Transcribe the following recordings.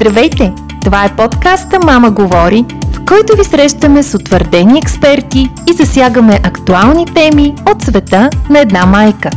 Здравейте! Това е подкаста Мама говори, в който ви срещаме с утвърдени експерти и засягаме актуални теми от света на една майка.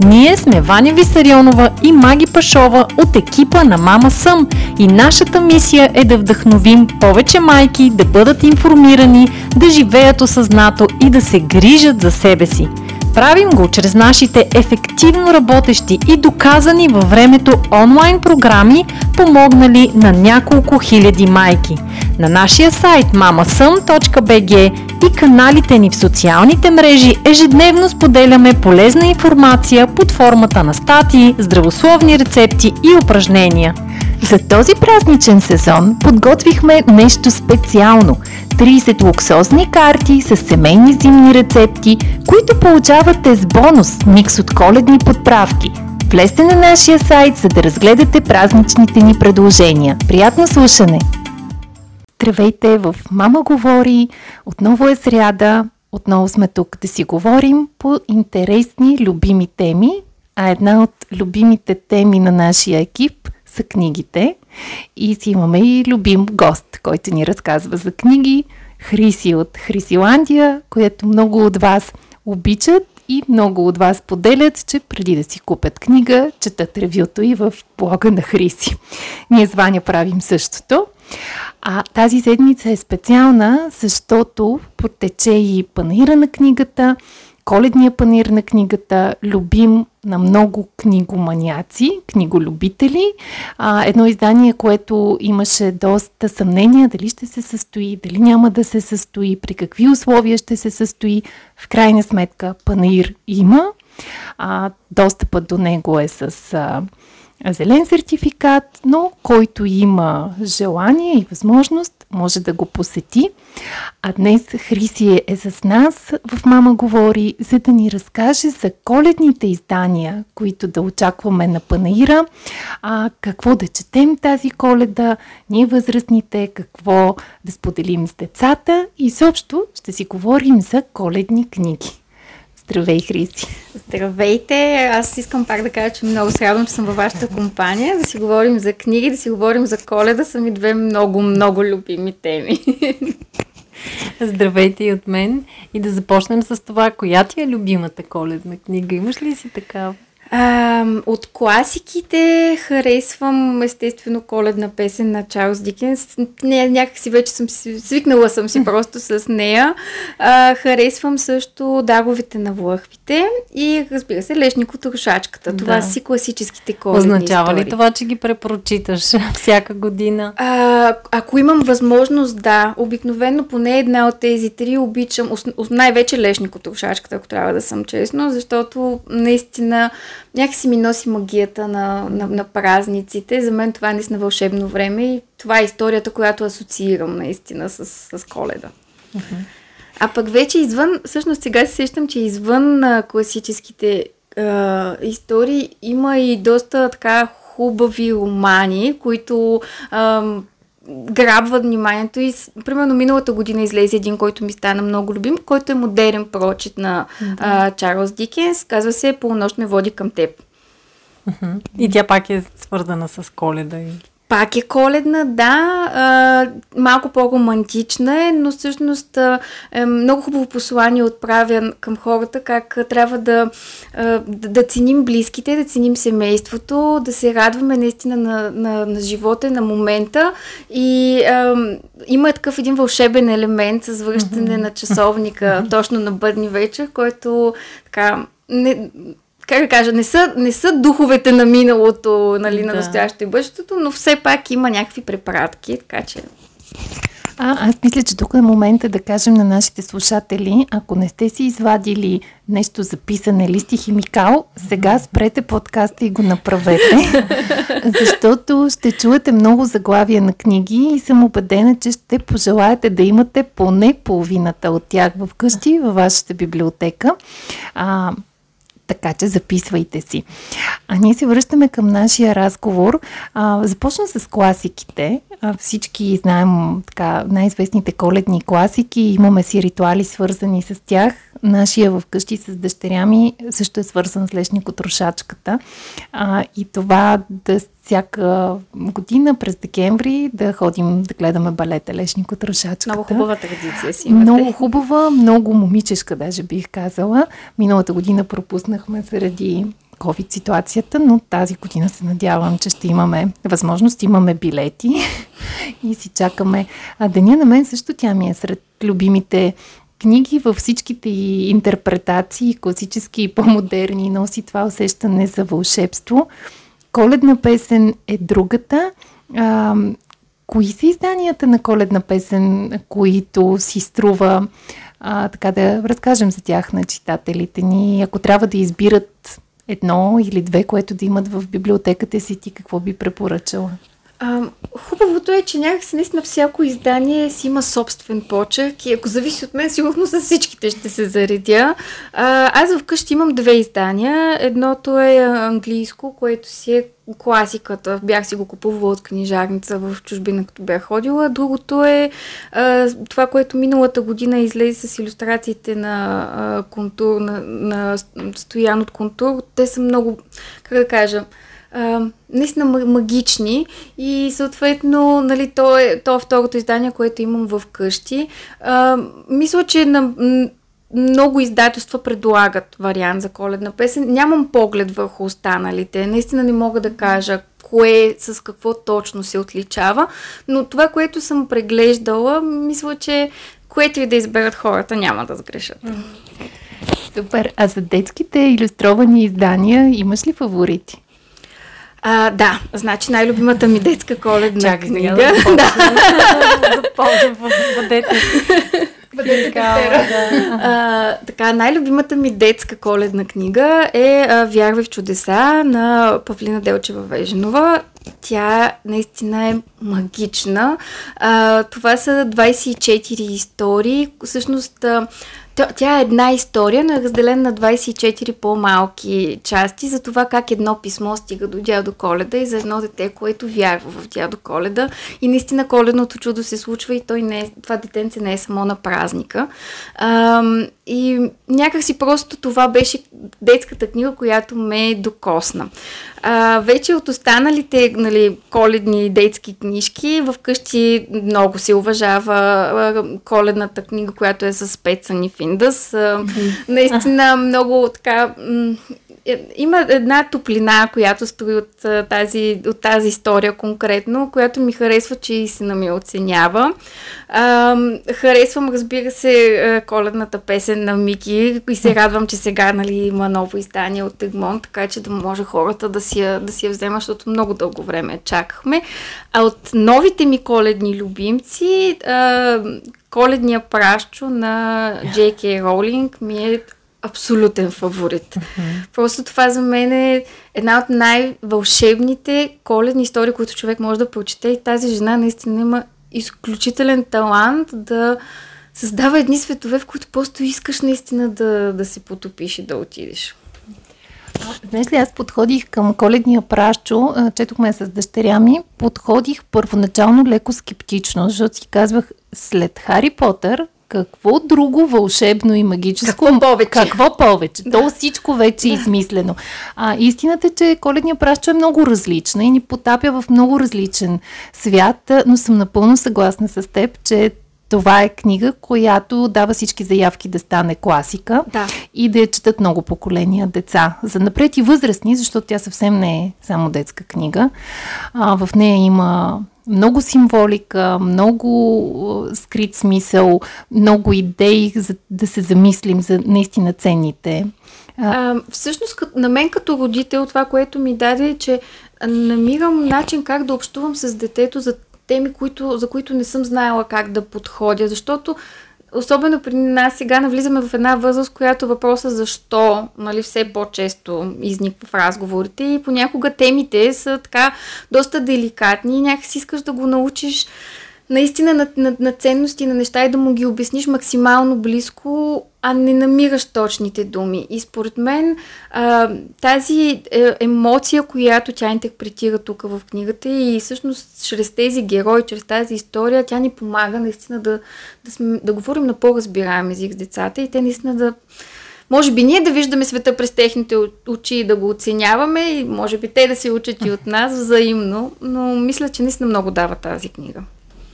Ние сме Ваня Висарионова и Маги Пашова от екипа на Мама Съм и нашата мисия е да вдъхновим повече майки да бъдат информирани, да живеят осъзнато и да се грижат за себе си – Правим го чрез нашите ефективно работещи и доказани във времето онлайн програми, помогнали на няколко хиляди майки. На нашия сайт mamasum.bg и каналите ни в социалните мрежи ежедневно споделяме полезна информация под формата на статии, здравословни рецепти и упражнения. За този празничен сезон подготвихме нещо специално – 30 луксозни карти с семейни зимни рецепти, които получавате с бонус микс от коледни подправки. Влезте на нашия сайт, за да разгледате празничните ни предложения. Приятно слушане! Здравейте в Мама говори! Отново е сряда, отново сме тук да си говорим по интересни, любими теми, а една от любимите теми на нашия екип са книгите. И си имаме и любим гост, който ни разказва за книги. Хриси от Хрисиландия, което много от вас обичат и много от вас поделят, че преди да си купят книга, четат ревюто и в блога на Хриси. Ние с Ваня правим същото. А тази седмица е специална, защото протече и панаира на книгата – коледния панир на книгата, любим на много книгоманяци, книголюбители. А, едно издание, което имаше доста съмнения дали ще се състои, дали няма да се състои, при какви условия ще се състои. В крайна сметка панаир има. А, достъпът до него е с а, зелен сертификат, но който има желание и възможност, може да го посети. А днес Хриси е с нас в Мама говори, за да ни разкаже за коледните издания, които да очакваме на Панаира, а, какво да четем тази коледа, ние възрастните, какво да споделим с децата и съобщо ще си говорим за коледни книги. Здравей, Хриси! Здравейте! Аз искам пак да кажа, че много се радвам, че съм във вашата компания, да си говорим за книги, да си говорим за коледа, са ми две много, много любими теми. Здравейте и от мен и да започнем с това, коя ти е любимата коледна книга? Имаш ли си такава? А, от класиките харесвам естествено коледна песен на Чарлз Дикенс. Не, някакси вече съм си, свикнала съм си просто с нея. А, харесвам също Даровите на влъхвите и разбира се Лешник от рушачката. Това да. си класическите коледни Означава истории. ли това, че ги препрочиташ всяка година? А, ако имам възможност, да. Обикновено поне една от тези три обичам, най-вече Лешник от рушачката, ако трябва да съм честно, защото наистина някакси ми носи магията на, на, на празниците. За мен това е наистина вълшебно време и това е историята, която асоциирам наистина с, с коледа. Uh-huh. А пък вече извън, всъщност сега се сещам, че извън а, класическите а, истории има и доста така хубави романи, които а, грабват вниманието и примерно миналата година излезе един, който ми стана много любим, който е модерен прочит на да. а, Чарлз Дикенс. Казва се Полунощ ме води към теб. И тя пак е свързана с коледа. Пак е коледна, да, а, малко по-романтична е, но всъщност а, е много хубаво послание отправя към хората, как трябва да, а, да, да ценим близките, да ценим семейството, да се радваме наистина на, на, на живота, на момента и а, има такъв един вълшебен елемент с връщане mm-hmm. на часовника точно на бъдни вечер, който така не, как да кажа, не са, не са духовете на миналото, нали, на да. настоящето и бъдещето, но все пак има някакви препаратки, така че... А, аз мисля, че тук е момента да кажем на нашите слушатели, ако не сте си извадили нещо за писане, листи химикал, сега спрете подкаста и го направете, защото ще чуете много заглавия на книги и съм убедена, че ще пожелаете да имате поне половината от тях в къщи, във вашата библиотека. А, така че записвайте си. А ние се връщаме към нашия разговор. А, започна с класиките. А, всички знаем така, най-известните коледни класики. Имаме си ритуали свързани с тях. Нашия в къщи с дъщеря ми, също е свързан с лешникотрошачката. А, и това да всяка година през декември да ходим да гледаме балета Лешникотрошачката. Много хубава традиция си имате. Много хубава, много момичешка даже бих казала. Миналата година пропуснахме заради COVID ситуацията, но тази година се надявам, че ще имаме възможност, имаме билети и си чакаме. А Деня на мен също тя ми е сред любимите книги във всичките и интерпретации, класически и по-модерни, носи това усещане за вълшебство. Коледна песен е другата. А, кои са изданията на коледна песен, които си струва а, така да разкажем за тях на читателите ни? Ако трябва да избират едно или две, което да имат в библиотеката си, ти какво би препоръчала? А, хубавото е, че някакси наистина всяко издание си има собствен почерк и ако зависи от мен, сигурно с всичките ще се заредя. А, аз вкъщи имам две издания. Едното е английско, което си е класиката. Бях си го купувала от книжарница в чужбина, като бях ходила. Другото е а, това, което миналата година излезе с иллюстрациите на а, контур, на, на Стоян от контур. Те са много, как да кажа, а, наистина магични и съответно нали, то, е, то е второто издание, което имам в къщи. А, мисля, че на, много издателства предлагат вариант за коледна песен. Нямам поглед върху останалите. Наистина не мога да кажа кое с какво точно се отличава, но това, което съм преглеждала, мисля, че което и да изберат хората, няма да сгрешат. Супер. А за детските иллюстровани издания имаш ли фаворити? А, да, значи най-любимата ми детска коледна Чакай, книга. да започвам. Бъдете. Бъдете да. така, най-любимата ми детска коледна книга е а, Вярвай в чудеса на Павлина Делчева Веженова. Тя наистина е магична. А, това са 24 истории. Всъщност, тя е една история, но е разделена на 24 по-малки части за това как едно писмо стига до дядо Коледа и за едно дете, което вярва в дядо Коледа. И наистина коледното чудо се случва и той не е, това детенце не е само на празника. А, и някакси просто това беше детската книга, която ме докосна. А, вече от останалите нали, коледни детски книжки, вкъщи много се уважава коледната книга, която е с Пецан и Финдас. Наистина много така има една топлина, която стои от тази, от тази история конкретно, която ми харесва, че и сина ми оценява. А, харесвам, разбира се, коледната песен на Мики и се радвам, че сега нали, има ново издание от Егмон, така че да може хората да си, я, да си я вземат, защото много дълго време чакахме. А от новите ми коледни любимци, а, коледния пращу на Джей Роулинг ми е абсолютен фаворит. Uh-huh. Просто това за мен е една от най-вълшебните коледни истории, които човек може да прочете и тази жена наистина има изключителен талант да създава едни светове, в които просто искаш наистина да, да се потопиш и да отидеш. Знаеш ли, аз подходих към коледния пращу, четохме с дъщеря ми, подходих първоначално леко скептично, защото си казвах, след Хари Потър, какво друго вълшебно и магическо? Какво повече? Какво повече? Да. То всичко вече е измислено. А, истината е, че коледния праща е много различна и ни потапя в много различен свят, но съм напълно съгласна с теб, че това е книга, която дава всички заявки да стане класика да. и да я четат много поколения деца. За напред и възрастни, защото тя съвсем не е само детска книга. А, в нея има много символика, много скрит смисъл, много идеи за да се замислим за наистина ценните. А, всъщност, на мен като родител, това, което ми даде е, че намирам начин как да общувам с детето за теми, които, за които не съм знаела как да подходя, защото особено при нас сега навлизаме в една възраст, която въпроса защо нали, все по-често изниква в разговорите и понякога темите са така доста деликатни и някакси искаш да го научиш наистина на, на, на ценности, на неща и да му ги обясниш максимално близко, а не намираш точните думи. И според мен а, тази е, емоция, която тя интерпретира тук в книгата и всъщност чрез тези герои, чрез тази история, тя ни помага наистина да, да, сме, да говорим на по-разбираем език с децата и те наистина да може би ние да виждаме света през техните очи и да го оценяваме и може би те да се учат и от нас взаимно, но мисля, че наистина много дава тази книга.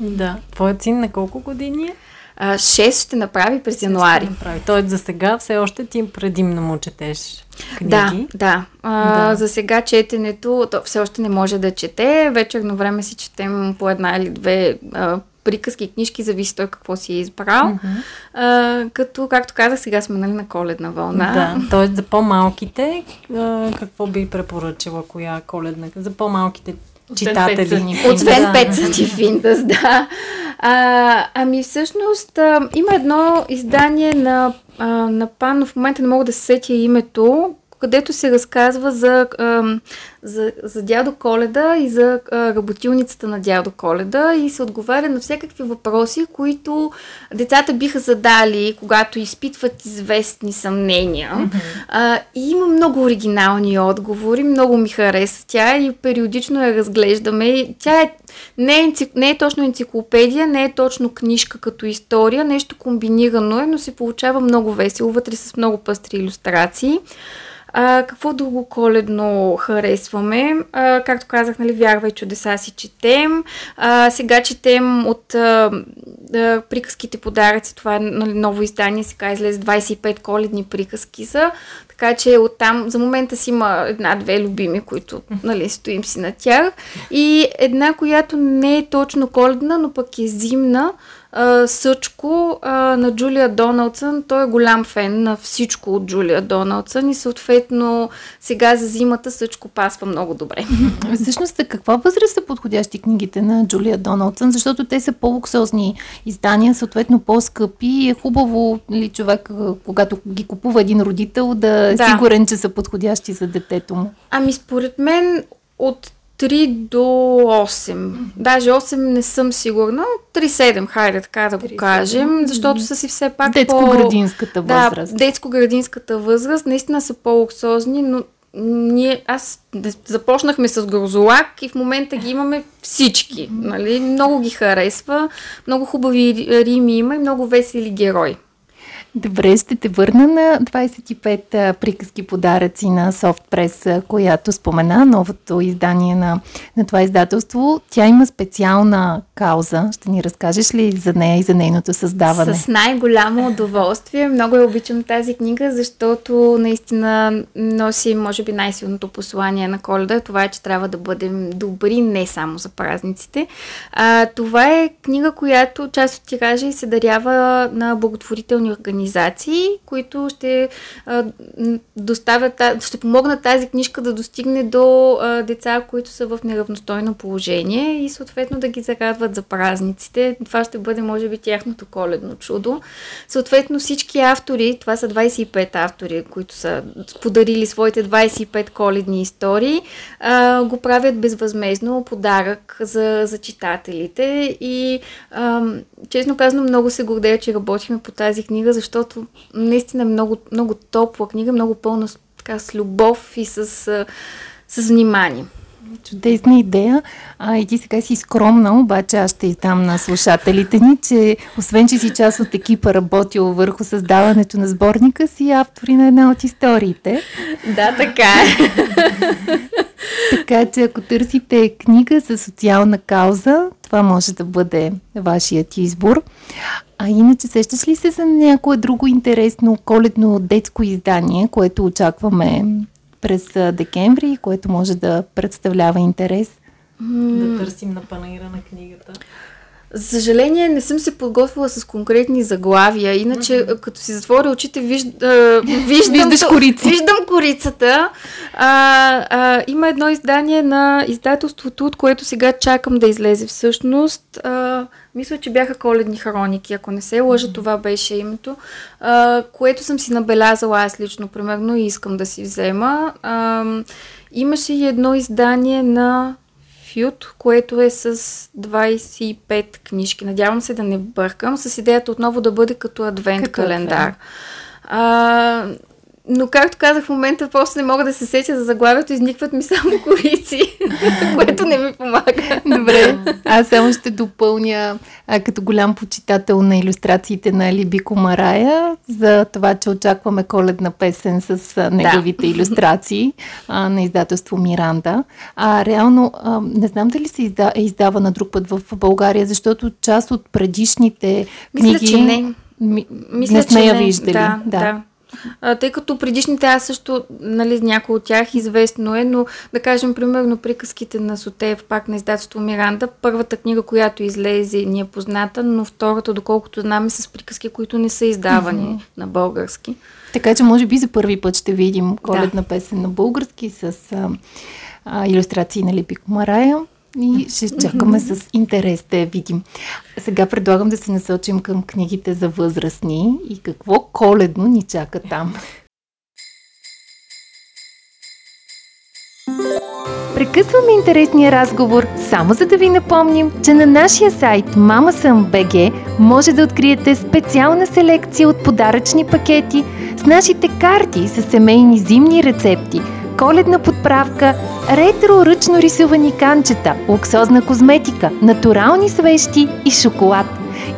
Да. Твоят син на колко години е? А, 6 ще направи през януари. Направи. Той за сега все още ти предимно му четеш книги. Да, да. А, да. За сега четенето, то все още не може да чете. Вечерно време си четем по една или две а, приказки, книжки, зависи той какво си е избрал. Mm-hmm. А, като, както казах, сега сме нали, на коледна вълна. Да, т.е. за по-малките, а, какво би препоръчала, коя коледна? За по-малките читатели. Освен Пет Финдас, да. А, ами всъщност а, има едно издание на, а, на Пан, но в момента не мога да се сетя името, където се разказва за, за, за дядо Коледа и за работилницата на дядо Коледа и се отговаря на всякакви въпроси, които децата биха задали, когато изпитват известни съмнения. Mm-hmm. и има много оригинални отговори, много ми хареса тя и периодично я разглеждаме. Тя е, не, е, не е точно енциклопедия, не е точно книжка като история, нещо комбинирано е, но се получава много весело, вътре с много пъстри иллюстрации. А, какво друго коледно харесваме? А, както казах, нали, вярвай чудеса си четем. А, сега четем от а, а, приказките подаръци. Това е нали, ново издание, сега излезе 25 коледни приказки са. Така че оттам за момента си има една-две любими, които нали, стоим си на тях. И една, която не е точно коледна, но пък е зимна а, Съчко а, на Джулия Доналдсън. Той е голям фен на всичко от Джулия Доналдсън и съответно сега за зимата Съчко пасва много добре. Всъщност, каква възраст са подходящи книгите на Джулия Доналдсън? Защото те са по-луксозни издания, съответно по-скъпи. Е хубаво ли човек, когато ги купува един родител, да е да. сигурен, че са подходящи за детето му? Ами според мен от 3 до 8. Даже 8 не съм сигурна. 3-7, хайде така да го 3-7. кажем, защото са си все пак Детско-градинската възраст. Да, детско-градинската възраст. Наистина са по-луксозни, но ние, аз започнахме с Грозолак и в момента ги имаме всички. Нали? Много ги харесва, много хубави рими има и много весели герои. Добре, ще те върна на 25 приказки подаръци на Soft която спомена, новото издание на, на това издателство. Тя има специална кауза. Ще ни разкажеш ли за нея и за нейното създаване? С най-голямо удоволствие. Много я обичам тази книга, защото наистина носи, може би, най-силното послание на коледа. Това е, че трябва да бъдем добри не само за празниците. А, това е книга, която част от тиража и се дарява на благотворителни организации организации, които ще а, доставят, ще помогнат тази книжка да достигне до деца, които са в неравностойно положение и съответно да ги зарадват за празниците. Това ще бъде, може би, тяхното коледно чудо. Съответно всички автори, това са 25 автори, които са подарили своите 25 коледни истории, го правят безвъзмезно подарък за, за читателите и честно казано много се гордея, че работихме по тази книга, защото защото наистина е много, много топла книга, много пълна така, с любов и с, с внимание. Чудесна идея. А, и ти сега си скромна, обаче аз ще издам на слушателите ни, че освен, че си част от екипа работил върху създаването на сборника си, автори на една от историите. Да, така е. така че ако търсите книга за социална кауза, това може да бъде вашият избор. А иначе сещаш ли се за някое друго интересно коледно детско издание, което очакваме през декември, което може да представлява интерес? Да търсим на панаира на книгата. За съжаление, не съм се подготвила с конкретни заглавия. Иначе, mm-hmm. като си затворя очите, вижда, виждам, Виждаш корица. виждам корицата. А, а, има едно издание на издателството, от което сега чакам да излезе всъщност. А, мисля, че бяха коледни хроники, ако не се лъжа, mm-hmm. това беше името, а, което съм си набелязала аз лично, примерно, и искам да си взема. А, имаше и едно издание на Фют, което е с 25 книжки. Надявам се да не бъркам, с идеята отново да бъде като адвент като календар. А, но както казах в момента, просто не мога да се сетя за заглавието, изникват ми само корици, което не ми помага. Добре, аз само ще допълня а, като голям почитател на иллюстрациите на Либи Комарая за това, че очакваме коледна песен с а, неговите да. иллюстрации а, на издателство Миранда. А реално, а, не знам дали се изда, е издава на друг път в България, защото част от предишните книги... Мисля, че не. Ми, Мисля, не сме я виждали. Да, да. да. А, тъй като предишните аз също, нали, някои от тях известно е, но да кажем, примерно, приказките на Сотеев, пак на издателство Миранда, първата книга, която излезе, ни е позната, но втората, доколкото знаме, с приказки, които не са издавани mm-hmm. на български. Така че, може би, за първи път ще видим коледна да. песен на български с а, а, иллюстрации на Липи Комарая и ще чакаме с интерес да я видим. Сега предлагам да се насочим към книгите за възрастни и какво коледно ни чака там. Прекъсваме интересния разговор, само за да ви напомним, че на нашия сайт MamaSum.bg може да откриете специална селекция от подаръчни пакети с нашите карти с семейни зимни рецепти – коледна подправка, ретро ръчно рисувани канчета, луксозна козметика, натурални свещи и шоколад.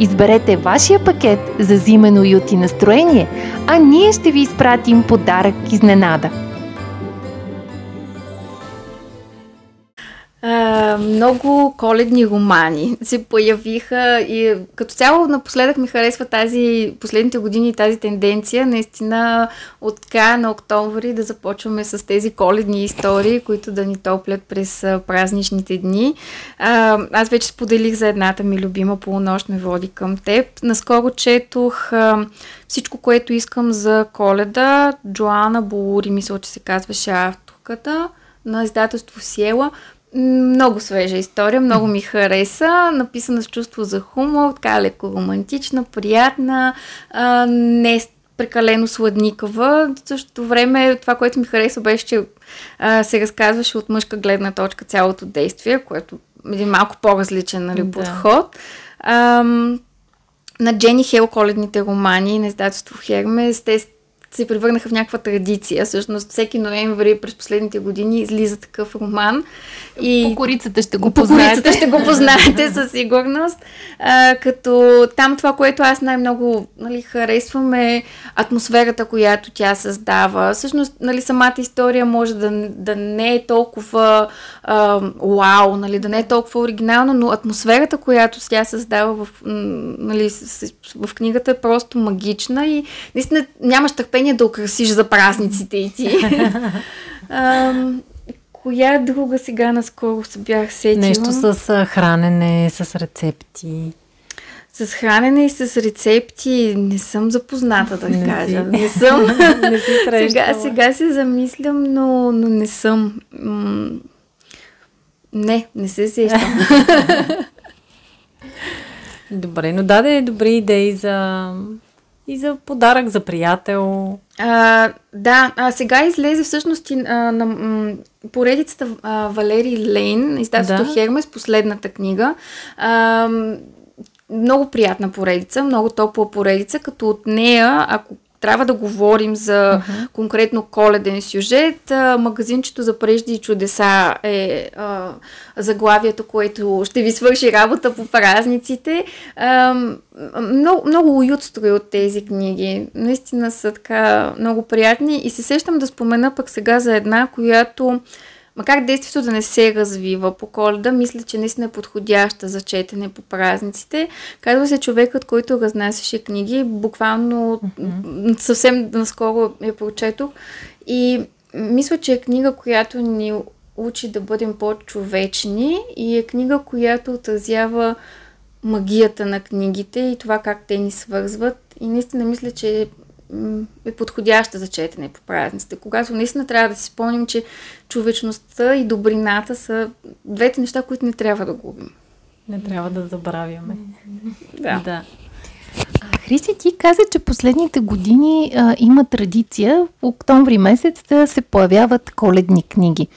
Изберете вашия пакет за зимено ют и настроение, а ние ще ви изпратим подарък изненада. Много коледни романи се появиха и като цяло напоследък ми харесва тази, последните години тази тенденция, наистина от края на октомври да започваме с тези коледни истории, които да ни топлят през празничните дни. А, аз вече споделих за едната ми любима полунощ ме води към теб. Наскоро четох а, всичко, което искам за коледа. Джоана Булури, мисля, че се казваше авторката на издателство Сиела. Много свежа история, много ми хареса, написана с чувство за хумор, така леко романтична, приятна, а, не прекалено сладникава. В същото време това, което ми хареса беше, че а, се разказваше от мъжка гледна точка цялото действие, което е един малко по-различен нали, да. подход. А, на Джени Хел коледните романи на издателство Хермес, те се превърнаха в някаква традиция. Всъщност всеки ноември през последните години излиза такъв роман. И по корицата ще го познаете. По корицата ще го познаете със сигурност. А, като там това, което аз най-много нали, харесвам е атмосферата, която тя създава. Всъщност нали, самата история може да, да не е толкова а, вау, нали, да не е толкова оригинална, но атмосферата, която тя създава в, нали, в книгата е просто магична и наистина нямаш търпение настроение да украсиш за празниците и ти. а, коя друга сега наскоро се бях сетила? Нещо с хранене, с рецепти. С хранене и с рецепти не съм запозната, да не кажа. Си. Не съм. не си сега, сега се замислям, но, но не съм. М- не, не се сещам. Добре, но даде добри идеи за и за подарък за приятел. А, да, а сега излезе всъщност и, а, на м, поредицата а, Валери Лейн, издателството да. Хермес, последната книга. А, много приятна поредица, много топла поредица, като от нея, ако трябва да говорим за uh-huh. конкретно коледен сюжет, а, магазинчето за прежди и чудеса е а, заглавието, което ще ви свърши работа по празниците. А, много, много уют строи от тези книги. Наистина са така много приятни и се сещам да спомена пък сега за една, която Макар действието да не се развива по коледа, мисля, че наистина е подходяща за четене по празниците. Казва се човекът, който разнасяше книги, буквално mm-hmm. съвсем наскоро я прочетох и мисля, че е книга, която ни учи да бъдем по-човечни и е книга, която отразява магията на книгите и това как те ни свързват. И наистина мисля, че е подходяща за четене по празниците, когато наистина трябва да си спомним, че човечността и добрината са двете неща, които не трябва да губим. Не трябва да забравяме. Да. да. Хриси, ти каза, че последните години а, има традиция в октомври месец да се появяват коледни книги.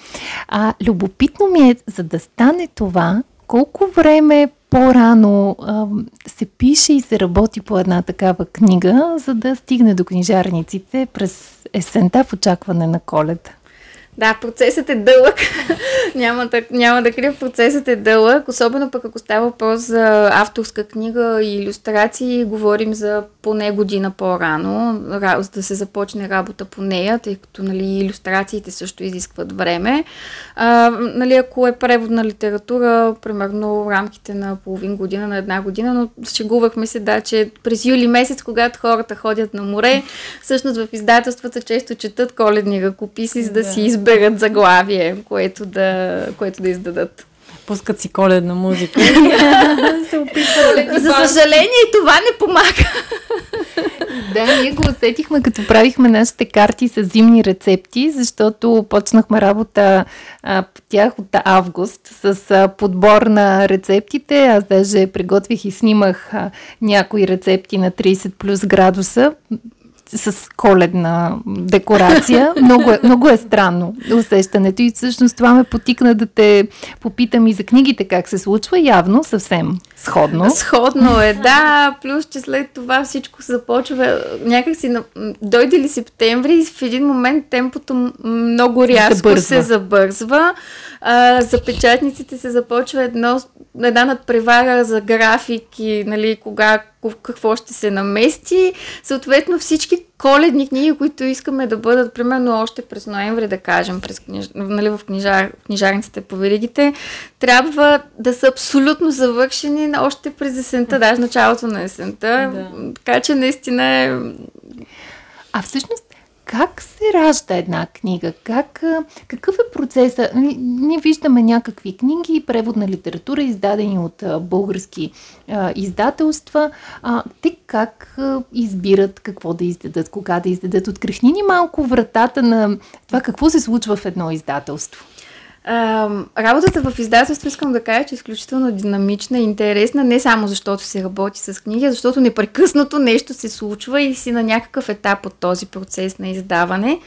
А любопитно ми е, за да стане това, колко време по-рано а, се пише и се работи по една такава книга, за да стигне до книжарниците през есента в очакване на коледа? Да, процесът е дълъг. няма, да, няма да крия, процесът е дълъг. Особено пък ако става въпрос за авторска книга и иллюстрации, говорим за поне година по-рано, за да се започне работа по нея, тъй като нали, иллюстрациите също изискват време. А, нали, ако е преводна литература, примерно в рамките на половин година, на една година, но шегувахме се, да, че през юли месец, когато хората ходят на море, всъщност в издателствата често четат коледни ръкописи, за да, да си изберат заглавие, което да, което да издадат пускат си коледна музика. За съжаление и това не помага. Да, ние го усетихме като правихме нашите карти с зимни рецепти, защото почнахме работа а, по тях от август с а, подбор на рецептите. Аз даже приготвих и снимах а, някои рецепти на 30 плюс градуса с коледна декорация. Много е, много е странно усещането и всъщност това ме потикна да те попитам и за книгите как се случва. Явно съвсем сходно. Сходно е, да. Плюс, че след това всичко започва някакси дойде ли септември в един момент темпото много рязко забързва. се забързва. А, за печатниците се започва едно, една надпревара за графики, нали, кога какво ще се намести. Съответно всички коледни книги, които искаме да бъдат, примерно още през ноември, да кажем, през книж... нали, в книжар... книжарниците по веригите, трябва да са абсолютно завършени още през есента, даже началото на есента. Да. Така че наистина е... А всъщност как се ражда една книга? Как, какъв е процеса? Ние виждаме някакви книги, превод на литература, издадени от български а, издателства. А, те как а, избират какво да издадат, кога да издадат? Открехни ни малко вратата на това какво се случва в едно издателство. А, работата в издателство искам да кажа, че е изключително динамична и интересна, не само защото се работи с книги, а защото непрекъснато нещо се случва и си на някакъв етап от този процес на издаване.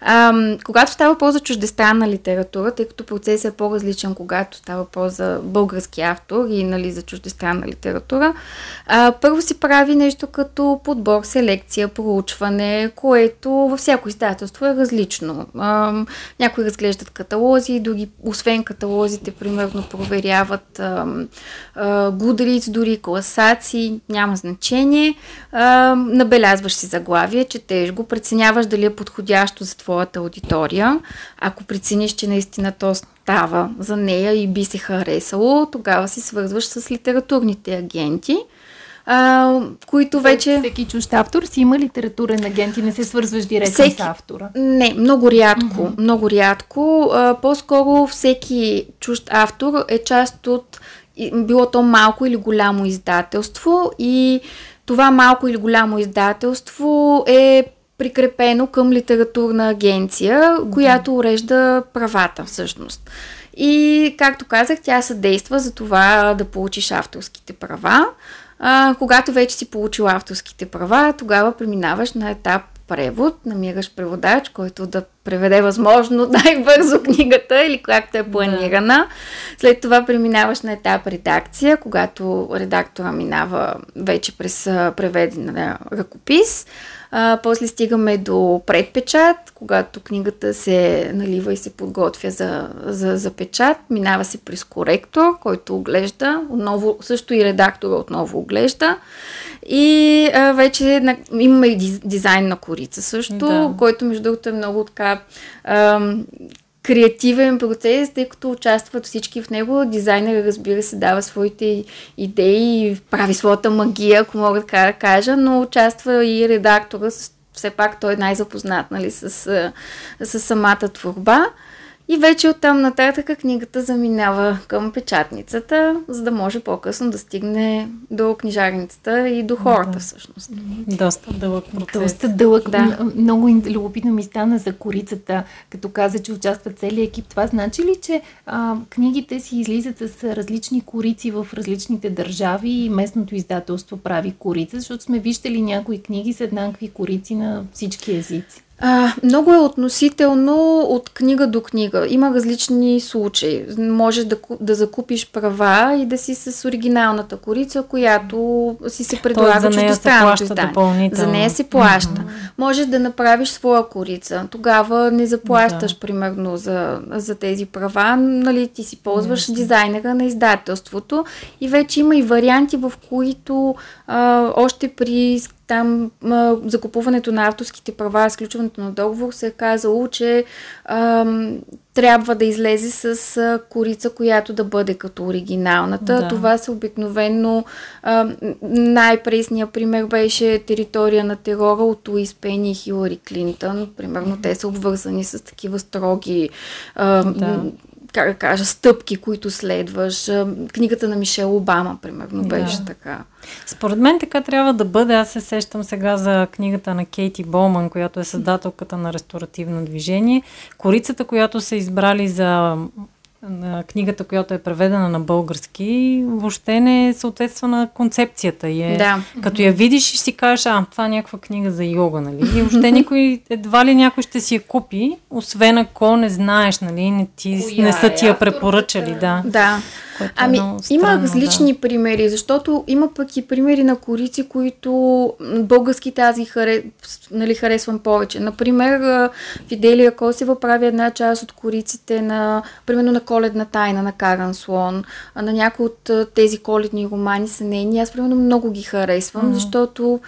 А, когато става по за чуждестранна литература, тъй като процесът е по-различен, когато става по за български автор и нали, за чуждестранна литература, а, първо си прави нещо като подбор, селекция, проучване, което във всяко издателство е различно. А, някои разглеждат каталози, други, освен каталозите, примерно проверяват гудриц, дори класации, няма значение. Набелязваш си заглавие, четеш го, преценяваш дали е подходящо за твоята аудитория. Ако прецениш, че наистина то става за нея и би се харесало, тогава си свързваш с литературните агенти а, които вече... Всеки чужд автор си има литературен агент и не се свързваш директно всеки... с автора. Не, много рядко. Mm-hmm. Много рядко. А, по-скоро всеки чужд автор е част от било то малко или голямо издателство и това малко или голямо издателство е прикрепено към литературна агенция, mm-hmm. която урежда правата всъщност. И, както казах, тя съдейства за това да получиш авторските права. А, когато вече си получил авторските права, тогава преминаваш на етап превод, намираш преводач, който да преведе възможно най-бързо книгата или както е планирана. След това преминаваш на етап редакция, когато редактора минава вече през преведен ръкопис. А, после стигаме до предпечат, когато книгата се налива и се подготвя за, за, за печат. Минава се през коректор, който оглежда. Отново, също и редактора отново оглежда. И а, вече на, имаме и дизайн на корица също, да. който между другото е много така креативен процес, тъй като участват всички в него. Дизайнер, разбира се, дава своите идеи, прави своята магия, ако мога така да кажа, но участва и редактора, все пак той е най-запознат нали, с, с самата творба. И вече оттам нататък книгата заминава към печатницата, за да може по-късно да стигне до книжарницата и до хората да. всъщност. Доста дълъг процес. Доста дълъг. Да. Много любопитно ми стана за корицата, като каза, че участва целият екип. Това значи ли, че а, книгите си излизат с различни корици в различните държави и местното издателство прави корица, защото сме виждали някои книги с еднакви корици на всички езици? А, много е относително от книга до книга. Има различни случаи. Можеш да, да закупиш права и да си с оригиналната корица, която си се предлага чуждестранното издание. За нея се плаща. Mm-hmm. Можеш да направиш своя корица. Тогава не заплащаш, да. примерно, за, за тези права. Нали, ти си ползваш mm-hmm. дизайнера на издателството. И вече има и варианти, в които а, още при там а, закупуването на авторските права, изключването на договор се е казало, че а, трябва да излезе с а, корица, която да бъде като оригиналната. Да. Това са обикновено най-пресният пример беше територия на терора от Луис Пени и Хилари Клинтън. Примерно те са обвързани с такива строги а, да как да кажа, стъпки, които следваш. Книгата на Мишел Обама, примерно, беше да. така. Според мен така трябва да бъде. Аз се сещам сега за книгата на Кейти Болман, която е създателката на ресторативно движение. Корицата, която са избрали за на книгата, която е преведена на български, въобще не съответства на концепцията. И е, да. Като я видиш и си кажеш, а, това е някаква книга за йога, нали? И въобще никой, едва ли някой ще си я купи, освен ако не знаеш, нали? Не, ти, Коя не са ти я препоръчали, да. Да. Което е ами, е странно, има различни да. примери, защото има пък и примери на корици, които българските аз ги харе, нали, харесвам повече. Например, Фиделия Косева прави една част от кориците на, примерно на коледна тайна на Каран Слон, на някои от тези коледни романи са нейни. Аз, примерно, много ги харесвам, mm-hmm. защото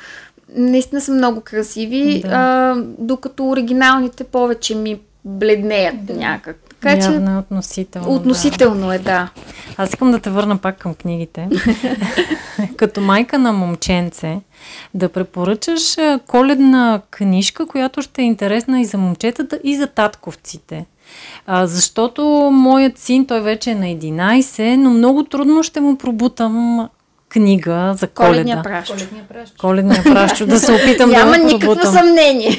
наистина са много красиви, да. а, докато оригиналните повече ми бледнеят да. някак. Така че. Явно е относително. Относително да. е, да. Аз искам да те върна пак към книгите. Като майка на момченце, да препоръчаш коледна книжка, която ще е интересна и за момчетата, и за татковците. А, защото моят син, той вече е на 11, но много трудно ще му пробутам книга за коледа. Коледния пращу. Коледния пращу. Коледния пращу, да се опитам Няма да Няма никакво съмнение.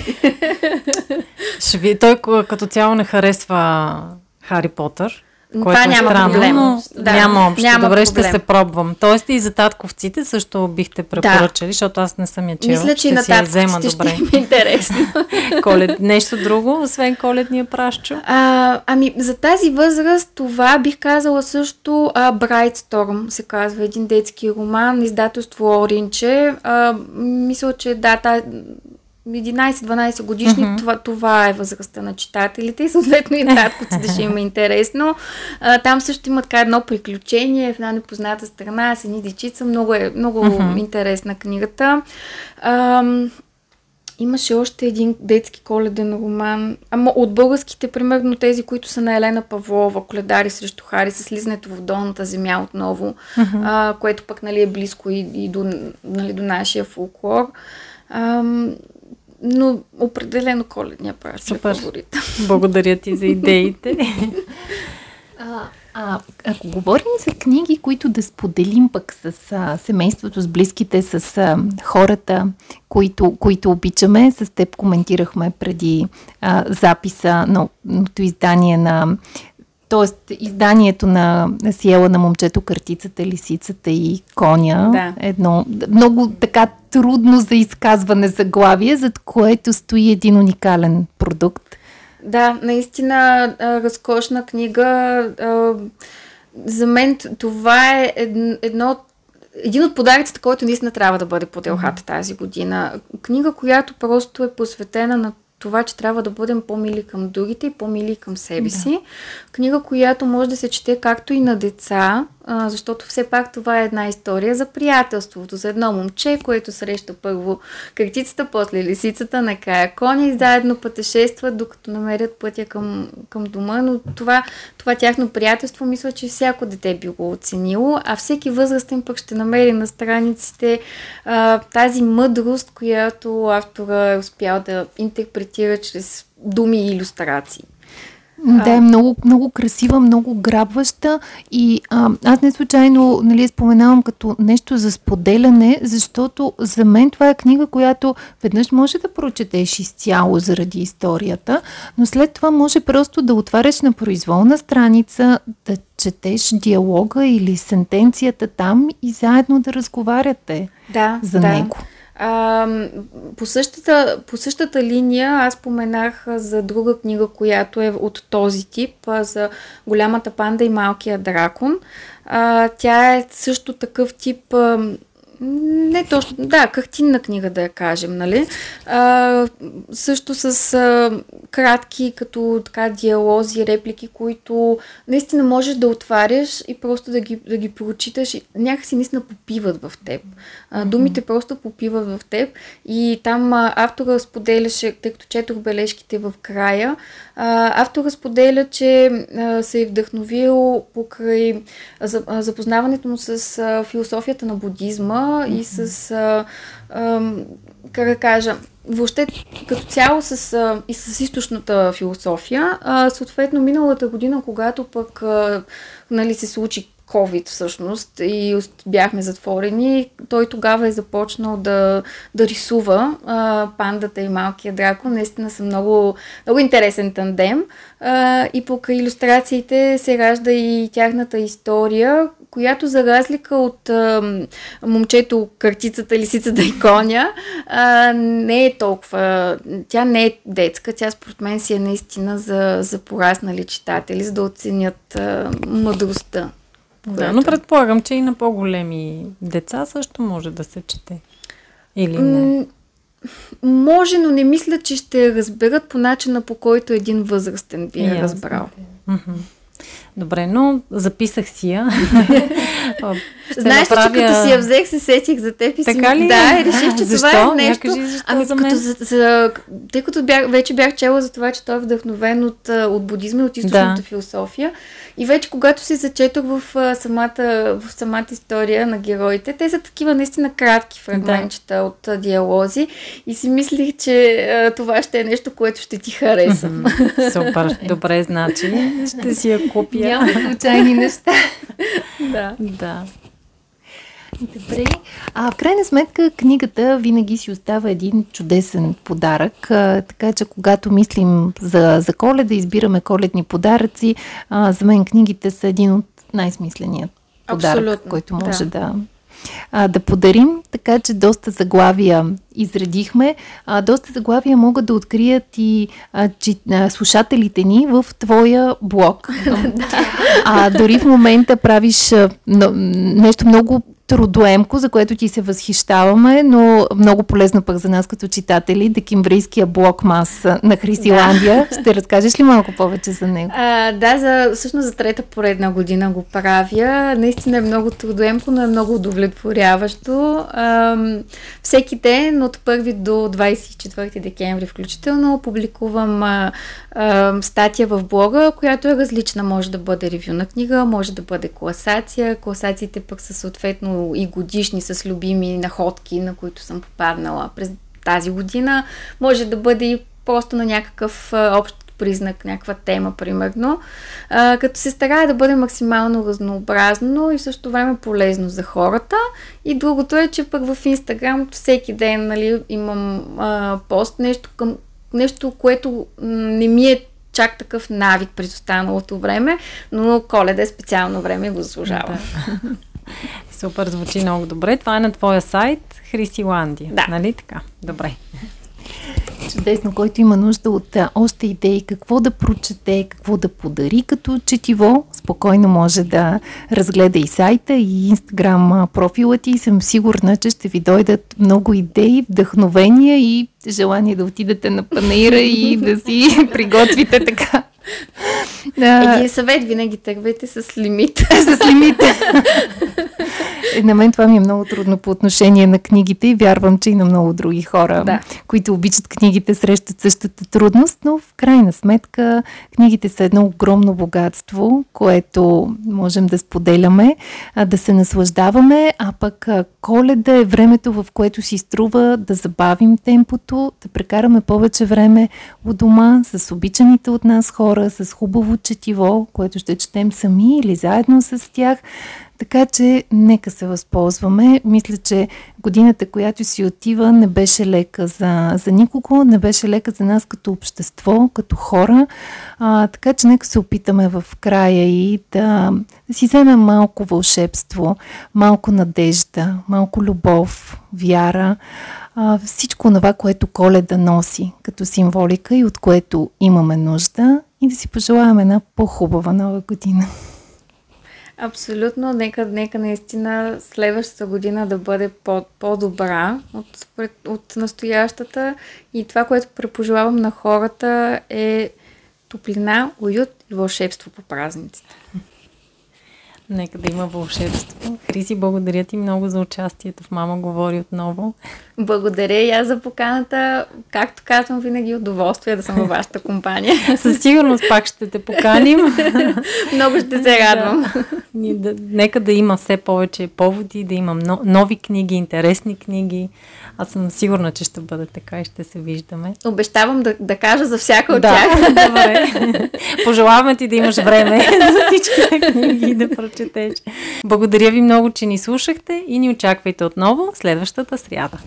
Шви, той като цяло не харесва Хари Потър. Което Това е няма странно, проблем. Но да, няма общо. Няма Добре, проблем. ще се пробвам. Тоест и за татковците също бихте препоръчали, да. защото аз не съм я чела. Мисля, че и на татковците ще ми е интересно. Колед... Нещо друго, освен коледния пращу? А, ами, за тази възраст това бих казала също а, Bright Storm се казва, един детски роман, издателство Оринче. А, мисля, че да, та, 11-12 годишни, mm-hmm. това, това е възрастта на читателите и съответно и таткоците ще има интересно. А, там също има така едно приключение в една непозната страна с едни дечица. Много е много mm-hmm. интересна книгата. А, имаше още един детски коледен роман. Ама от българските, примерно тези, които са на Елена Павлова, Коледари срещу Хари, с слизането в долната земя отново, mm-hmm. а, което пък нали, е близко и, и до, нали, до нашия фолклор. А, но определено коледния праш е фаворит. Благодаря ти за идеите. а, а, ако говорим за книги, които да споделим пък с а, семейството, с близките, с а, хората, които, които обичаме, с теб коментирахме преди а, записа на новото издание на Тоест, изданието на Сиела на момчето, картицата, лисицата и коня. Да. Едно много така трудно за изказване заглавие, зад което стои един уникален продукт. Да, наистина разкошна книга. За мен това е едно един от подаръците, който наистина трябва да бъде по делхата тази година. Книга, която просто е посветена на това, че трябва да бъдем по-мили към другите и по-мили към себе да. си. Книга, която може да се чете както и на деца, защото все пак това е една история за приятелството, за едно момче, което среща първо картицата, после лисицата, накрая коня и заедно пътешестват, докато намерят пътя към, към дома, но това, това тяхно приятелство мисля, че всяко дете би го оценило, а всеки възрастен пък ще намери на страниците а, тази мъдрост, която автора е успял да интерпретира чрез думи и иллюстрации. Да, е много, много красива, много грабваща и а, аз не случайно нали, споменавам като нещо за споделяне, защото за мен това е книга, която веднъж може да прочетеш изцяло заради историята, но след това може просто да отваряш на произволна страница, да четеш диалога или сентенцията там и заедно да разговаряте да, за да. него. А, по, същата, по същата линия аз споменах за друга книга, която е от този тип, за голямата панда и малкия дракон. А, тя е също такъв тип не точно, да, картинна книга да я кажем, нали? А, също с а, кратки като така диалози, реплики, които наистина можеш да отваряш и просто да ги, да ги прочиташ и някакси наистина попиват в теб. А, думите просто попиват в теб и там а, автора споделяше, тъй като четох бележките в края, а, автора споделя, че а, се е вдъхновил покрай запознаването му с а, философията на будизма и с, а, а, как да кажа, въобще като цяло с, а, и с източната философия. А, съответно, миналата година, когато пък а, нали, се случи COVID всъщност и бяхме затворени, той тогава е започнал да, да рисува а, пандата и малкия дракон. Наистина са много, много интересен тандем. А, и покрай иллюстрациите се ражда и тяхната история, която за разлика от а, момчето, картицата, лисицата и коня, а, не е толкова, тя не е детска, тя според мен си е наистина за, за пораснали читатели, за да оценят а, мъдростта. Да, но предполагам, че и на по-големи деца също може да се чете. Или не? може, но не мисля, че ще разберат по начина по който един възрастен би е разбрал. Добре, но записах си я. Знаеш направя... че като си я взех, се сетих за теб и така си... Ли? Да, и реших, че защо? това е нещо... кажи, защо ами, за мен? Като за, за... Тъй като бях, вече бях чела за това, че той е вдъхновен от, от будизма и от източната да. философия. И вече когато си зачетох в, самата, в самата история на героите, те са такива наистина кратки фрагментчета да. от диалози и си мислих, че а, това ще е нещо, което ще ти хареса. Супер, добре, значи ще си я купя. Няма случайни неща. да. Да. Добре. А в крайна сметка книгата винаги си остава един чудесен подарък, а, така че когато мислим за, за коледа, избираме коледни подаръци, а, за мен книгите са един от най-смисленият подарък, Абсолютно, който може да. да а, да подарим, така че доста заглавия изредихме. А, доста заглавия могат да открият и а, че, а, слушателите ни в твоя блог. а, дори в момента правиш а, нещо много трудоемко, за което ти се възхищаваме, но много полезно пък за нас като читатели, декемврийския блок мас на Хрисиландия. Да. Ще разкажеш ли малко повече за него? А, да, за, всъщност за трета поредна година го правя. Наистина е много трудоемко, но е много удовлетворяващо. А, всеки ден от 1 до 24 декември включително публикувам а, а, статия в блога, която е различна. Може да бъде ревю на книга, може да бъде класация. Класациите пък са съответно и годишни с любими находки, на които съм попаднала през тази година. Може да бъде и просто на някакъв общ признак, някаква тема, примерно. А, като се старая да бъде максимално разнообразно и в същото време полезно за хората. И другото е, че пък в Инстаграм всеки ден нали, имам а, пост, нещо, към, нещо, което не ми е чак такъв навик през останалото време, но коледа е специално време и го заслужава. Да. Супер, звучи много добре. Това е на твоя сайт Хрисиландия. Да. Нали така? Добре. Чудесно, който има нужда от а, още идеи какво да прочете, какво да подари като четиво, спокойно може да разгледа и сайта и инстаграм профила ти и съм сигурна, че ще ви дойдат много идеи, вдъхновения и желание да отидете на панера и да си приготвите така един съвет, винаги тръгвайте с лимит. с лимит. на мен това ми е много трудно по отношение на книгите и вярвам, че и на много други хора, Да. които обичат книгите, срещат същата трудност, но в крайна сметка книгите са едно огромно богатство, което можем да споделяме, да се наслаждаваме, а пък коледа е времето, в което си струва да забавим темпото, да прекараме повече време у дома с обичаните от нас хора, с хубаво четиво, което ще четем сами или заедно с тях. Така че нека се възползваме. Мисля, че годината, която си отива, не беше лека за, за никого, не беше лека за нас като общество, като хора. А, така че нека се опитаме в края и да, да си вземем малко вълшебство, малко надежда, малко любов, вяра, а, всичко това, което коледа носи като символика и от което имаме нужда и да си пожелаем една по-хубава нова година. Абсолютно. Нека, нека наистина следващата година да бъде по, по-добра от, от настоящата. И това, което препожелавам на хората е топлина, уют и вълшебство по празниците. Нека да има вълшебство. Хриси, благодаря ти много за участието в Мама говори отново. Благодаря и аз за поканата. Както казвам, винаги удоволствие да съм във вашата компания. Със сигурност пак ще те поканим. Много ще се радвам. Да, нека да има все повече поводи, да има но, нови книги, интересни книги. Аз съм сигурна, че ще бъде така и ще се виждаме. Обещавам да, да кажа за всяка от Да, тях. добре. Пожелаваме ти да имаш време за всички книги да прочетеш. Благодаря ви много, че ни слушахте и ни очаквайте отново следващата сряда.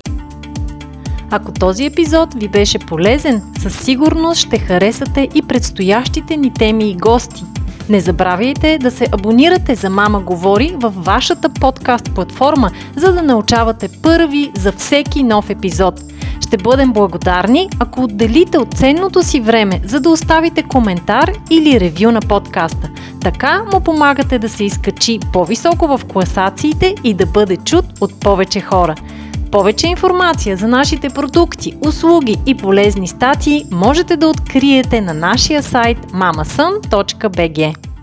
Ако този епизод ви беше полезен, със сигурност ще харесате и предстоящите ни теми и гости. Не забравяйте да се абонирате за Мама Говори във вашата подкаст платформа, за да научавате първи за всеки нов епизод. Ще бъдем благодарни, ако отделите от ценното си време, за да оставите коментар или ревю на подкаста. Така му помагате да се изкачи по-високо в класациите и да бъде чут от повече хора. Повече информация за нашите продукти, услуги и полезни статии можете да откриете на нашия сайт mamasun.bg.